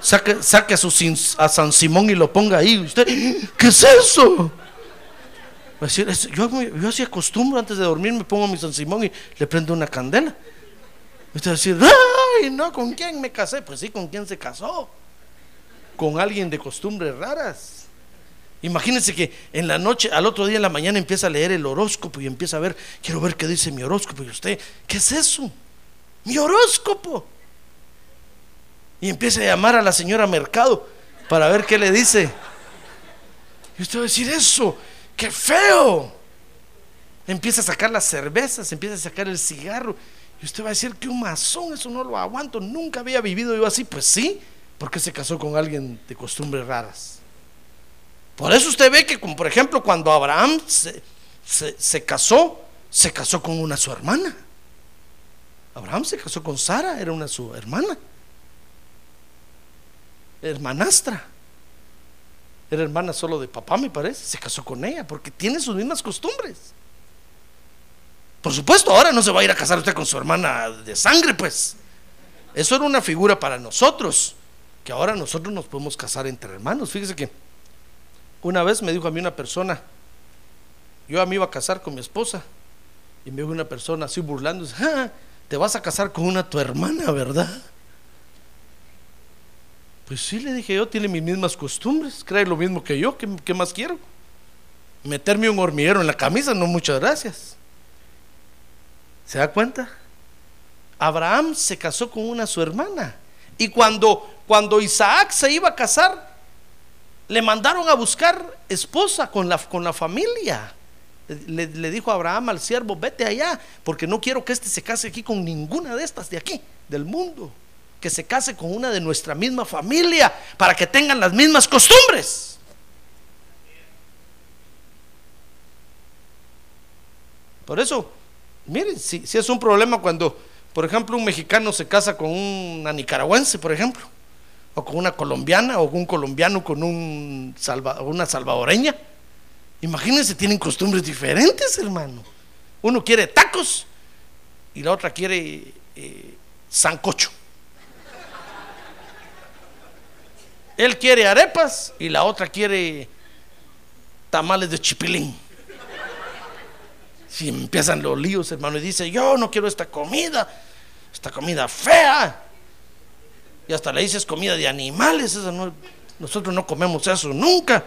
saque, saque a, su, a San Simón y lo ponga ahí. ¿Usted qué es eso? Yo, yo así acostumbro antes de dormir, me pongo mi San Simón y le prendo una candela. Usted va a decir, ay, no, ¿con quién me casé? Pues sí, ¿con quién se casó? con alguien de costumbres raras. Imagínense que en la noche, al otro día en la mañana empieza a leer el horóscopo y empieza a ver, quiero ver qué dice mi horóscopo. Y usted, ¿qué es eso? Mi horóscopo. Y empieza a llamar a la señora Mercado para ver qué le dice. Y usted va a decir eso, qué feo. Empieza a sacar las cervezas, empieza a sacar el cigarro. Y usted va a decir que un masón, eso no lo aguanto, nunca había vivido yo así. Pues sí, porque se casó con alguien de costumbres raras. Por eso usted ve que, por ejemplo, cuando Abraham se, se casó, se casó con una su hermana. Abraham se casó con Sara, era una su hermana. Hermanastra. Era hermana solo de papá, me parece. Se casó con ella porque tiene sus mismas costumbres. Por supuesto, ahora no se va a ir a casar usted con su hermana de sangre, pues. Eso era una figura para nosotros, que ahora nosotros nos podemos casar entre hermanos. Fíjese que una vez me dijo a mí una persona, yo a mí iba a casar con mi esposa, y me dijo una persona así burlándose, ah, te vas a casar con una tu hermana, ¿verdad? Pues sí, le dije yo, tiene mis mismas costumbres, cree lo mismo que yo, ¿qué, más quiero? Meterme un hormiguero en la camisa, no muchas gracias. ¿Se da cuenta? Abraham se casó con una su hermana. Y cuando, cuando Isaac se iba a casar, le mandaron a buscar esposa con la, con la familia. Le, dijo Abraham al siervo, vete allá, porque no quiero que éste se case aquí con ninguna de estas de aquí, del mundo. Que se case con una de nuestra misma familia, para que tengan las mismas costumbres. Por eso, Miren, si, si, es un problema cuando, por ejemplo, un mexicano se casa con una nicaragüense, por ejemplo, o con una colombiana, o un colombiano con salva, una salvadoreña. Imagínense, tienen costumbres diferentes, hermano. Uno quiere tacos y la otra quiere eh, sancocho. Él quiere arepas y la otra quiere tamales de chipilín. Si empiezan los líos, hermano, y dice, yo no quiero esta comida, esta comida fea. Y hasta le dices comida de animales, nosotros no comemos eso nunca.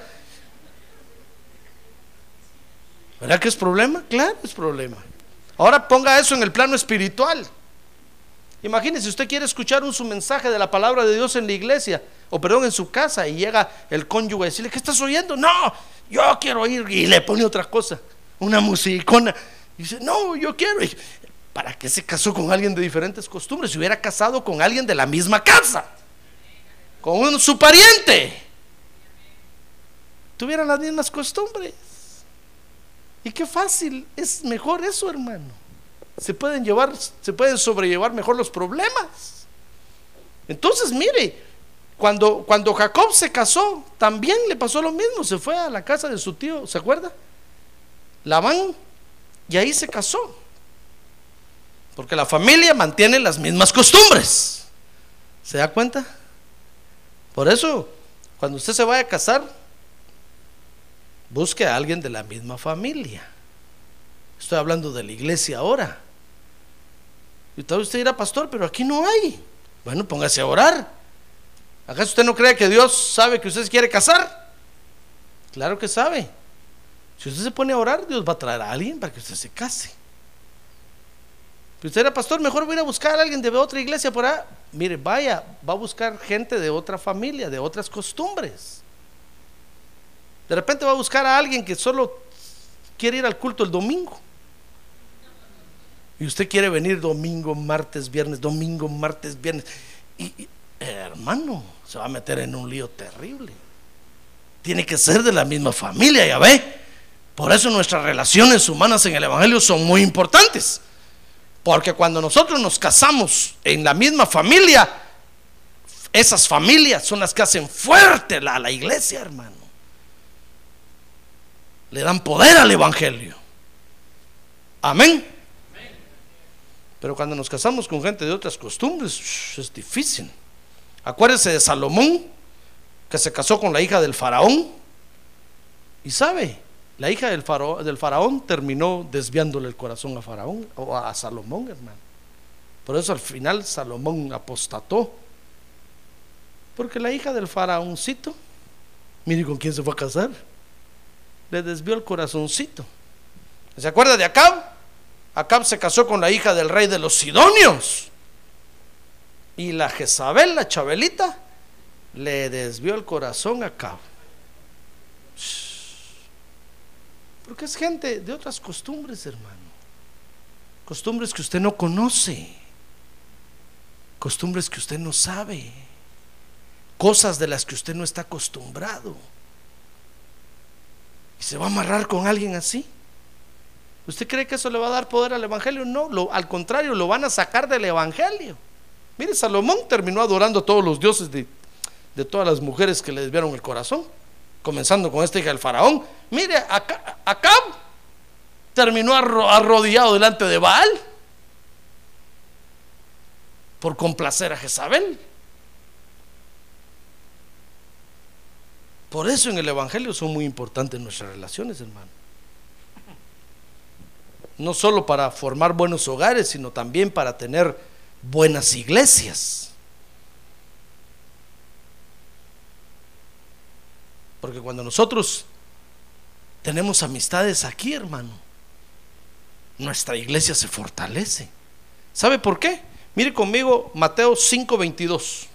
¿Verdad que es problema? Claro, es problema. Ahora ponga eso en el plano espiritual. Imagínese, usted quiere escuchar un su mensaje de la palabra de Dios en la iglesia, o perdón, en su casa, y llega el cónyuge a decirle, ¿qué estás oyendo? No, yo quiero oír, y le pone otra cosa una musicona. Y dice, no, yo quiero. ¿Para qué se casó con alguien de diferentes costumbres? Si hubiera casado con alguien de la misma casa, con un, su pariente, tuvieran las mismas costumbres. Y qué fácil, es mejor eso, hermano. Se pueden llevar, se pueden sobrellevar mejor los problemas. Entonces, mire, cuando, cuando Jacob se casó, también le pasó lo mismo. Se fue a la casa de su tío, ¿se acuerda? Labán y ahí se casó. Porque la familia mantiene las mismas costumbres. ¿Se da cuenta? Por eso, cuando usted se vaya a casar, busque a alguien de la misma familia. Estoy hablando de la iglesia ahora. Y tal usted dirá, pastor, pero aquí no hay. Bueno, póngase a orar. ¿Acaso usted no cree que Dios sabe que usted se quiere casar? Claro que sabe. Si usted se pone a orar, Dios va a traer a alguien para que usted se case. Si usted era pastor, mejor voy a ir a buscar a alguien de otra iglesia por ahí. Mire, vaya, va a buscar gente de otra familia, de otras costumbres. De repente va a buscar a alguien que solo quiere ir al culto el domingo. Y usted quiere venir domingo, martes, viernes, domingo, martes, viernes. Y, hermano, se va a meter en un lío terrible. Tiene que ser de la misma familia, ya ve. Por eso nuestras relaciones humanas en el Evangelio son muy importantes. Porque cuando nosotros nos casamos en la misma familia, esas familias son las que hacen fuerte a la iglesia, hermano. Le dan poder al Evangelio. Amén. Pero cuando nos casamos con gente de otras costumbres, es difícil. Acuérdese de Salomón, que se casó con la hija del faraón. Y sabe, la hija del faraón, terminó desviándole el corazón a Faraón o a Salomón, hermano. Por eso al final Salomón apostató. Porque la hija del faraóncito, mire con quién se fue a casar, le desvió el corazoncito. ¿Se acuerda de Acab? Acab se casó con la hija del rey de los Sidonios. Y la Jezabel, la Chabelita, le desvió el corazón a Acab. Porque es gente de otras costumbres, hermano. Costumbres que usted no conoce. Costumbres que usted no sabe. Cosas de las que usted no está acostumbrado. ¿Y se va a amarrar con alguien así? ¿Usted cree que eso le va a dar poder al Evangelio? No, al contrario, lo van a sacar del Evangelio. Mire, Salomón terminó adorando a todos los dioses de, de todas las mujeres que le desviaron el corazón, comenzando con esta hija del faraón. Mire, acá, Acab terminó arrodillado delante de Baal por complacer a Jezabel. Por eso en el Evangelio son muy importantes nuestras relaciones, hermano no solo para formar buenos hogares, sino también para tener buenas iglesias. Porque cuando nosotros tenemos amistades aquí, hermano, nuestra iglesia se fortalece. ¿Sabe por qué? Mire conmigo Mateo 5:22.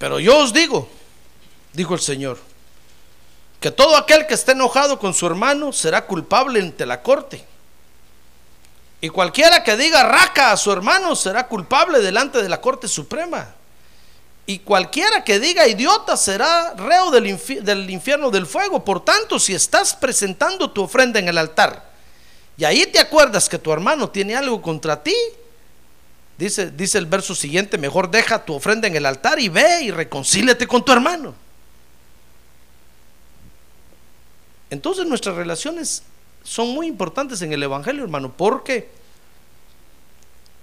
Pero yo os digo, dijo el Señor, que todo aquel que esté enojado con su hermano será culpable ante la corte. Y cualquiera que diga raca a su hermano será culpable delante de la Corte Suprema. Y cualquiera que diga idiota será reo del, del, infierno del fuego. Por tanto, si estás presentando tu ofrenda en el altar y ahí te acuerdas que tu hermano tiene algo contra ti, dice, dice el verso siguiente, mejor deja tu ofrenda en el altar y ve y reconcíliate con tu hermano. Entonces nuestras relaciones son muy importantes en el Evangelio, hermano, porque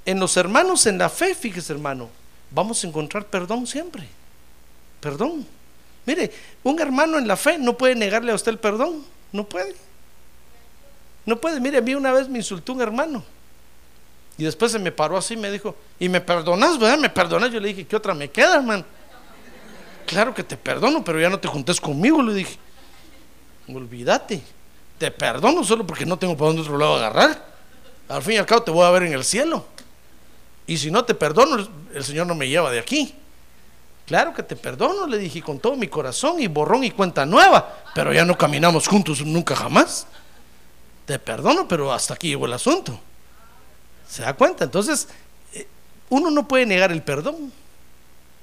en los hermanos en la fe, fíjese, hermano, vamos a encontrar perdón siempre. Perdón. Mire, un hermano en la fe no puede negarle a usted el perdón. No puede. No puede. Mire, a mí una vez me insultó un hermano. Y después se me paró así y me dijo, ¿y me perdonas, verdad? ¿Me perdonas? Yo le dije, ¿qué otra me queda, hermano? Claro que te perdono, pero ya no te juntes conmigo, le dije olvídate, te perdono solo porque no tengo para dónde otro lado agarrar. Al fin y al cabo te voy a ver en el cielo. Y si no te perdono, el Señor no me lleva de aquí. Claro que te perdono, le dije con todo mi corazón y borrón y cuenta nueva, pero ya no caminamos juntos nunca jamás. Te perdono, pero hasta aquí llegó el asunto. ¿Se da cuenta? Entonces, eh, uno no puede negar el perdón.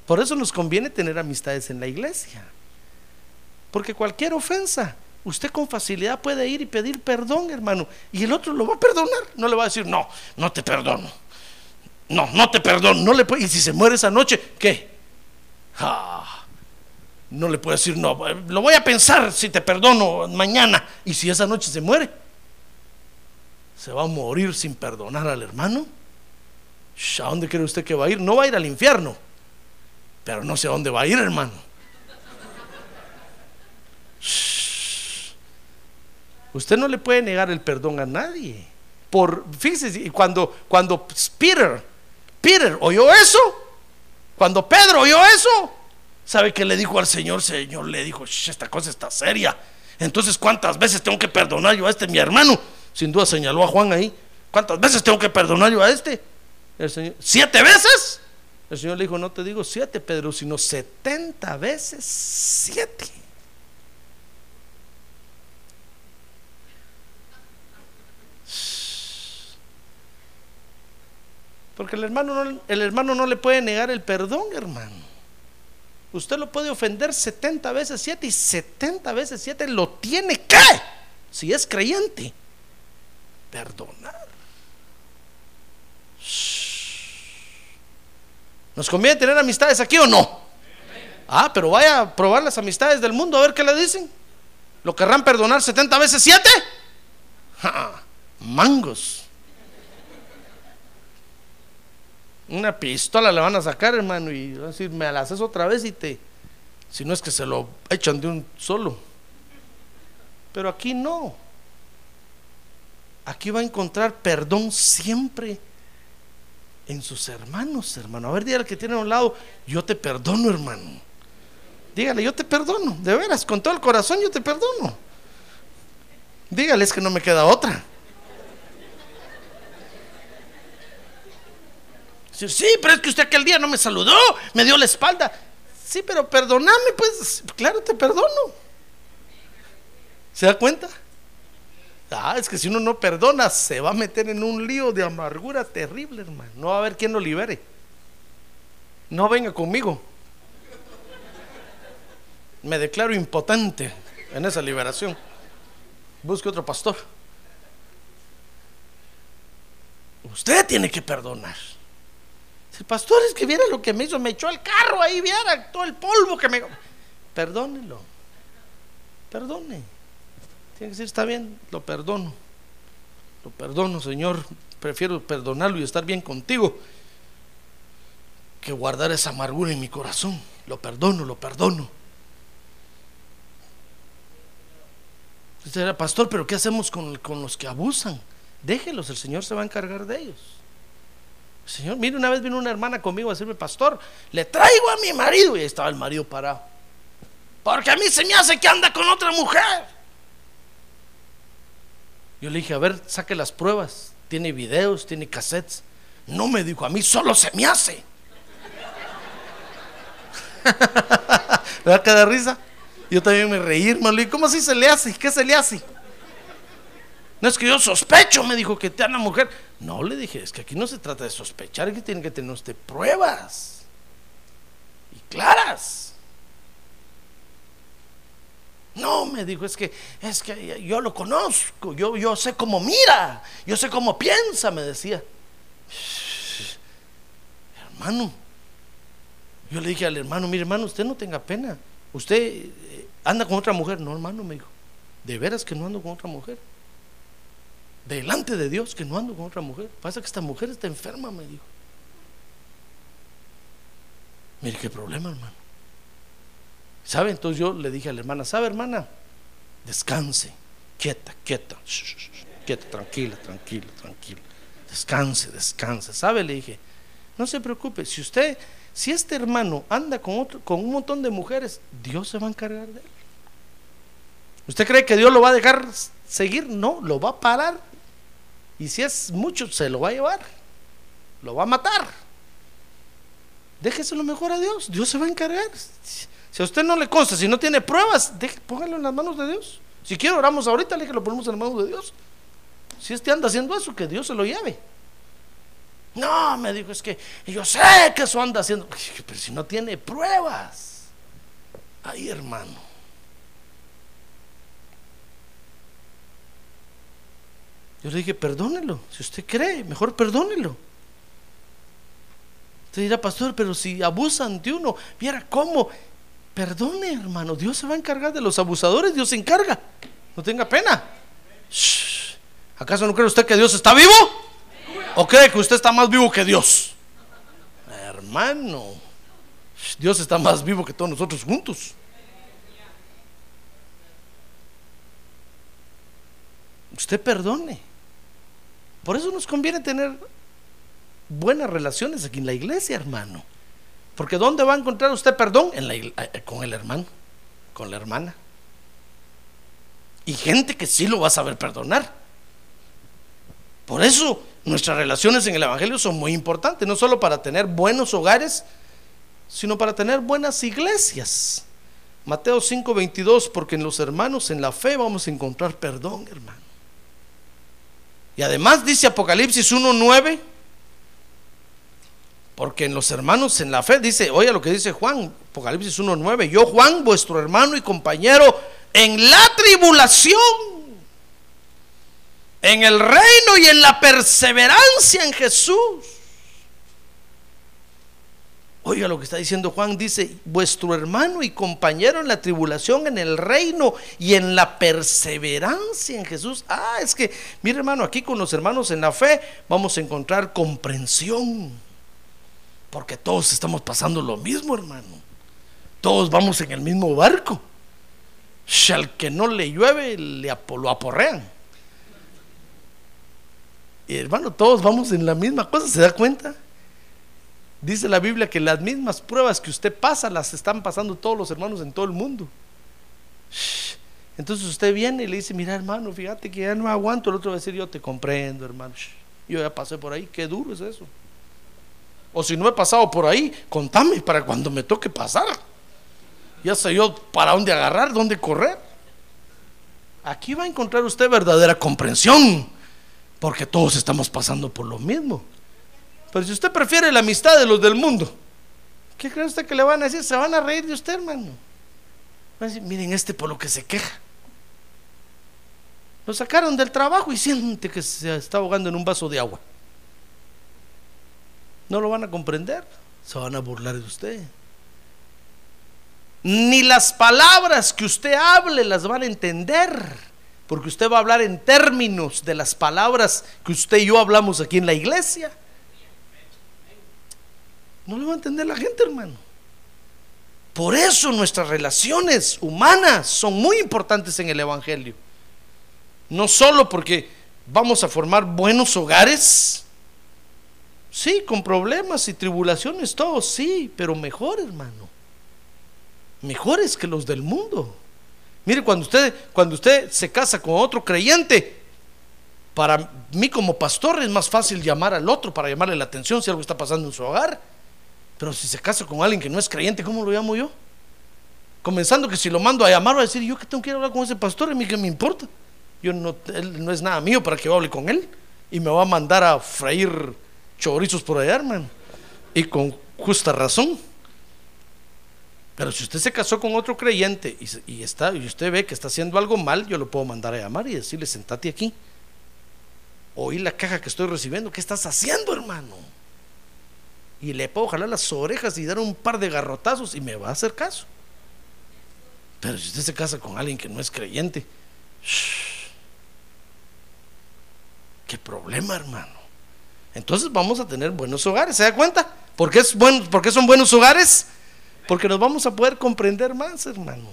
Por eso nos conviene tener amistades en la iglesia. Porque cualquier ofensa usted con facilidad puede ir y pedir perdón, hermano, y el otro lo va a perdonar. No le va a decir, no, no te perdono. No, no te perdono. No le puede, y si se muere esa noche, ¿qué? No le puede decir, no, lo voy a pensar si te perdono mañana. Y si esa noche se muere, se va a morir sin perdonar al hermano. ¿A dónde cree usted que va a ir? No va a ir al infierno, pero no sé a dónde va a ir, hermano. Usted no le puede negar el perdón a nadie. Por, fíjese, cuando, cuando Peter, Peter oyó eso, cuando Pedro oyó eso, ¿sabe qué le dijo al Señor? Señor le dijo, esta cosa está seria. Entonces, ¿cuántas veces tengo que perdonar yo a este, mi hermano? Sin duda señaló a Juan ahí. ¿Cuántas veces tengo que perdonar yo a este? El Señor, ¿siete veces? El Señor le dijo, no te digo siete, Pedro, sino setenta veces siete. Porque el hermano, no, el hermano no le puede negar el perdón, hermano. Usted lo puede ofender 70 veces 7 y 70 veces 7 lo tiene que, si es creyente, perdonar. ¿Nos conviene tener amistades aquí o no? Ah, pero vaya a probar las amistades del mundo a ver qué le dicen. ¿Lo querrán perdonar 70 veces 7? Mangos. una pistola le van a sacar, hermano, y van a decir, me la haces otra vez y te. Si no es que se lo echan de un solo. Pero aquí no. Aquí va a encontrar perdón siempre en sus hermanos, hermano. A ver, dígale que tiene a un lado, yo te perdono, hermano. Dígale, yo te perdono, de veras, con todo el corazón yo te perdono. Dígale, es que no me queda otra. Sí, pero es que usted aquel día no me saludó, me dio la espalda. Sí, pero perdóname, pues, claro, te perdono. ¿Se da cuenta? Ah, es que si uno no perdona, se va a meter en un lío de amargura terrible, hermano. No va a haber quien lo libere. No venga conmigo. Me declaro impotente en esa liberación. Busque otro pastor. Usted tiene que perdonar. El pastor es que viera lo que me hizo, me echó al carro ahí, viera todo el polvo que me... Perdónelo. Perdone. Tiene que decir, está bien, lo perdono. Lo perdono, Señor. Prefiero perdonarlo y estar bien contigo que guardar esa amargura en mi corazón. Lo perdono, lo perdono. Usted era pastor, pero ¿qué hacemos con, con los que abusan? Déjelos, el Señor se va a encargar de ellos. Señor, mire, una vez vino una hermana conmigo a decirme, pastor, le traigo a mi marido. Y ahí estaba el marido parado. Porque a mí se me hace que anda con otra mujer. Yo le dije, a ver, saque las pruebas. Tiene videos, tiene cassettes. No me dijo, a mí solo se me hace. (laughs) ¿Verdad que da risa? Yo también me reí, hermano. ¿Y cómo así se le hace? ¿Qué se le hace? No es que yo sospecho, me dijo que te una mujer. No, le dije, es que aquí no se trata de sospechar, que tiene que tener usted pruebas. Y claras. No, me dijo, es que es que yo lo conozco, yo, yo sé cómo mira, yo sé cómo piensa, me decía. Hermano, yo le dije al hermano, mire hermano, usted no tenga pena. Usted eh, anda con otra mujer. No, hermano, me dijo. De veras que no ando con otra mujer. Delante de Dios que no ando con otra mujer. Pasa que esta mujer está enferma, me dijo. Mire qué problema, hermano. ¿Sabe? Entonces yo le dije a la hermana, ¿sabe, hermana? Descanse, quieta, quieta, quieta, tranquila, tranquila, tranquila. Descanse, descanse. ¿Sabe? Le dije, no se preocupe, si usted si este hermano anda con, otro, con un montón de mujeres, Dios se va a encargar de él. ¿Usted cree que Dios lo va a dejar seguir? No, lo va a parar. Y si es mucho, se lo va a llevar. Lo va a matar. Déjese lo mejor a Dios. Dios se va a encargar. Si a usted no le consta, si no tiene pruebas, póngalo en las manos de Dios. Si quiere, oramos ahorita, le que lo ponemos en las manos de Dios. Si este anda haciendo eso, que Dios se lo lleve. No, me dijo, es que yo sé que eso anda haciendo. Pero si no tiene pruebas. Ay, hermano. Yo le dije, perdónelo. Si usted cree, mejor perdónelo. Usted dirá, pastor, pero si abusan de uno, viera cómo. Perdone, hermano. Dios se va a encargar de los abusadores. Dios se encarga. No tenga pena. ¿Acaso no cree usted que Dios está vivo? ¿O cree que usted está más vivo que Dios? Hermano, Dios está más vivo que todos nosotros juntos. Usted perdone. Por eso nos conviene tener buenas relaciones aquí en la iglesia, hermano. Porque ¿dónde va a encontrar usted perdón? Eh, con el hermano, con la hermana. Y gente que sí lo va a saber perdonar. Por eso Nuestras relaciones en el Evangelio son muy importantes, no solo para tener buenos hogares, sino para tener buenas iglesias. Mateo 5:22, porque en los hermanos en la fe vamos a encontrar perdón, hermano. Y además dice Apocalipsis 1:9, porque en los hermanos en la fe dice, oye lo que dice Juan, Apocalipsis 1:9, yo Juan, vuestro hermano y compañero en la tribulación en el reino y en la perseverancia en Jesús. Oiga lo que está diciendo Juan, dice, vuestro hermano y compañero en la tribulación, en el reino y en la perseverancia en Jesús. Ah, es que, mire hermano, aquí con los hermanos en la fe vamos a encontrar comprensión, porque todos estamos pasando lo mismo, hermano. Todos vamos en el mismo barco. Si al que no le llueve, le lo aporrean. Y hermano, todos vamos en la misma cosa, ¿se da cuenta? Dice la Biblia que las mismas pruebas que usted pasa las están pasando todos los hermanos en todo el mundo. Entonces usted viene y le dice, mira hermano, fíjate que ya no aguanto. El otro va a decir, yo te comprendo hermano. Yo ya pasé por ahí, qué duro es eso. O si no he pasado por ahí, contame para cuando me toque pasar. Ya sé yo para dónde agarrar, dónde correr. Aquí va a encontrar usted verdadera comprensión, porque todos estamos pasando por lo mismo. Pero si usted prefiere la amistad de los del mundo, ¿qué cree usted que le van a decir? Se van a reír de usted, hermano. Van a decir, miren este por lo que se queja. Lo sacaron del trabajo y siente que se está ahogando en un vaso de agua. No lo van a comprender, se van a burlar de usted. Ni las palabras que usted hable las van a entender, porque usted va a hablar en términos de las palabras que usted y yo hablamos aquí en la iglesia. No lo va a entender la gente, hermano. Por eso nuestras relaciones humanas son muy importantes en el Evangelio. No solo porque vamos a formar buenos hogares, sí, con problemas y tribulaciones, todos, sí, pero mejor, hermano. Mejores que los del mundo. Mire, cuando usted, cuando usted se casa con otro creyente, para mí como pastor es más fácil llamar al otro para llamarle la atención si algo está pasando en su hogar. Pero si se casa con alguien que no es creyente, ¿cómo lo llamo yo? Comenzando que si lo mando a llamar, va a decir, yo que tengo que hablar con ese pastor, a mí que me importa. Yo no, él no es nada mío para que yo hable con él. Y me va a mandar a freír chorizos por allá, hermano. Y con justa razón. Pero si usted se casó con otro creyente y, está, y usted ve que está haciendo algo mal, yo lo puedo mandar a llamar y decirle, sentate aquí. Oí la caja que estoy recibiendo. ¿Qué estás haciendo, hermano? y le puedo jalar las orejas y dar un par de garrotazos y me va a hacer caso. Pero si usted se casa con alguien que no es creyente, qué problema, hermano. Entonces vamos a tener buenos hogares, ¿se da cuenta? ¿Por qué, es bueno, ¿Por qué son buenos hogares? Porque nos vamos a poder comprender más, hermano.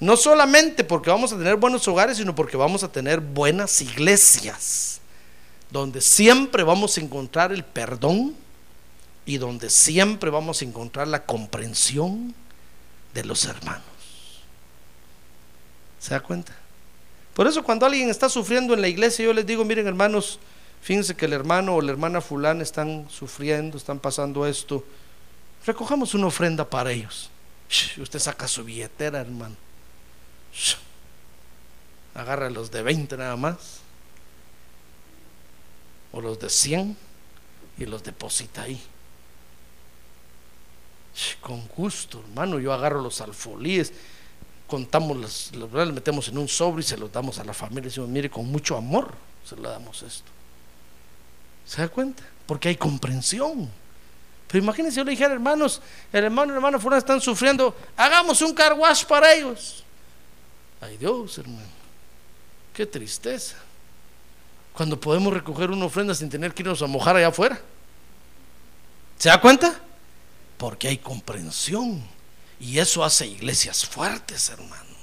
No solamente porque vamos a tener buenos hogares, sino porque vamos a tener buenas iglesias, donde siempre vamos a encontrar el perdón, y donde siempre vamos a encontrar la comprensión de los hermanos. ¿Se da cuenta? Por eso cuando alguien está sufriendo en la iglesia, yo les digo, miren hermanos, fíjense que el hermano o la hermana fulana están sufriendo, están pasando esto. Recojamos una ofrenda para ellos. Usted saca su billetera, hermano. Agarra los de 20 nada más. O los de 100 y los deposita ahí. Con gusto, hermano, yo agarro los alfolíes, contamos, los, los, metemos en un sobre y se los damos a la familia. Decimos, mire, con mucho amor se lo damos esto. ¿Se da cuenta? Porque hay comprensión. Pero imagínense, yo le dijera, hermanos, el hermano y la hermana fuera están sufriendo, hagamos un car wash para ellos. Ay Dios, hermano, qué tristeza. Cuando podemos recoger una ofrenda sin tener que irnos a mojar allá afuera. ¿Se da cuenta? Porque hay comprensión. Y eso hace iglesias fuertes, hermano.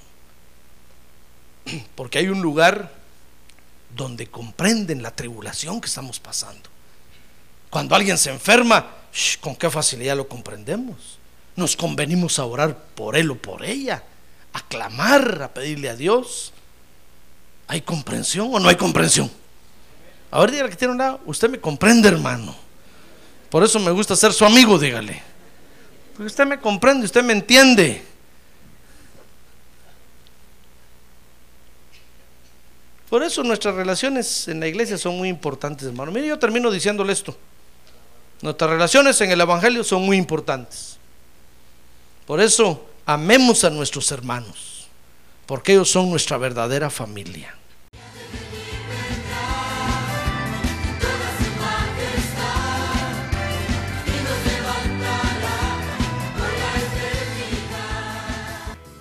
(clears throat) Porque hay un lugar donde comprenden la tribulación que estamos pasando. Cuando alguien se enferma, con qué facilidad lo comprendemos. Nos convenimos a orar por él o por ella, a clamar, a pedirle a Dios. ¿Hay comprensión o no hay comprensión? A ver, dígale que tiene un lado, usted me comprende, hermano. Por eso me gusta ser su amigo, dígale. Porque usted me comprende, usted me entiende. Por eso nuestras relaciones en la iglesia son muy importantes, hermano. Mire, yo termino diciéndole esto. Nuestras relaciones en el Evangelio son muy importantes. Por eso, amemos a nuestros hermanos, porque ellos son nuestra verdadera familia.